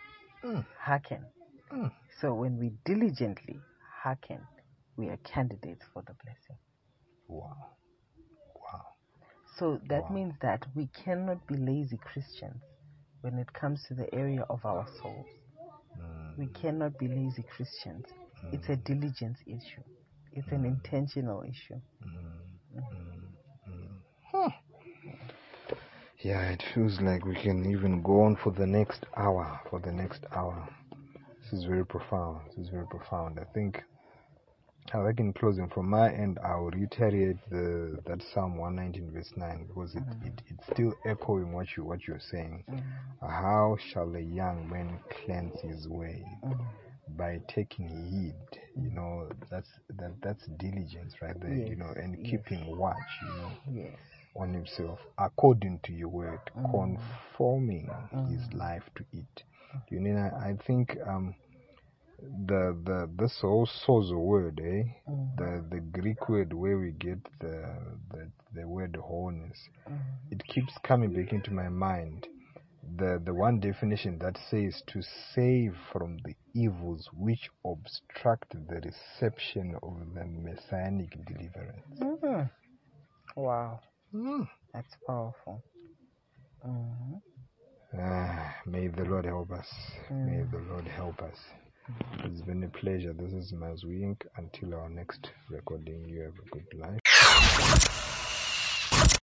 Mm, hearken. mm. So when we diligently hearken, we are candidates for the blessing. Wow. Wow. So that Wow. means that we cannot be lazy Christians when it comes to the area of our souls. Mm, We cannot be lazy Christians. It's a diligence issue. It's an intentional issue. mm, mm, mm. Yeah, it feels like we can even go on for the next hour. For the next hour. This is very profound. This is very profound. I think, I think in closing, from my end, I'll reiterate the that Psalm 119 verse 9 because it, it it's still echoing what you what you're saying. How shall a young man cleanse his way? By taking heed, you know, that's that that's diligence right there, you know, and yes. keeping watch, you know Yes. on himself according to your word, Mm. conforming his life to it. You know, I I think um, the the this whole sozo word, eh? Mm. The the Greek word where we get the the, the word wholeness, Mm. it keeps coming back into my mind. The the one definition that says to save from the evils which obstruct the reception of the messianic deliverance. Mhm. Wow. Mm. That's powerful. hmm Ah, may the Lord help us. May Mm. the Lord help us. It's been a pleasure. This is Mazwi Inc. Until our next recording, you have a good life.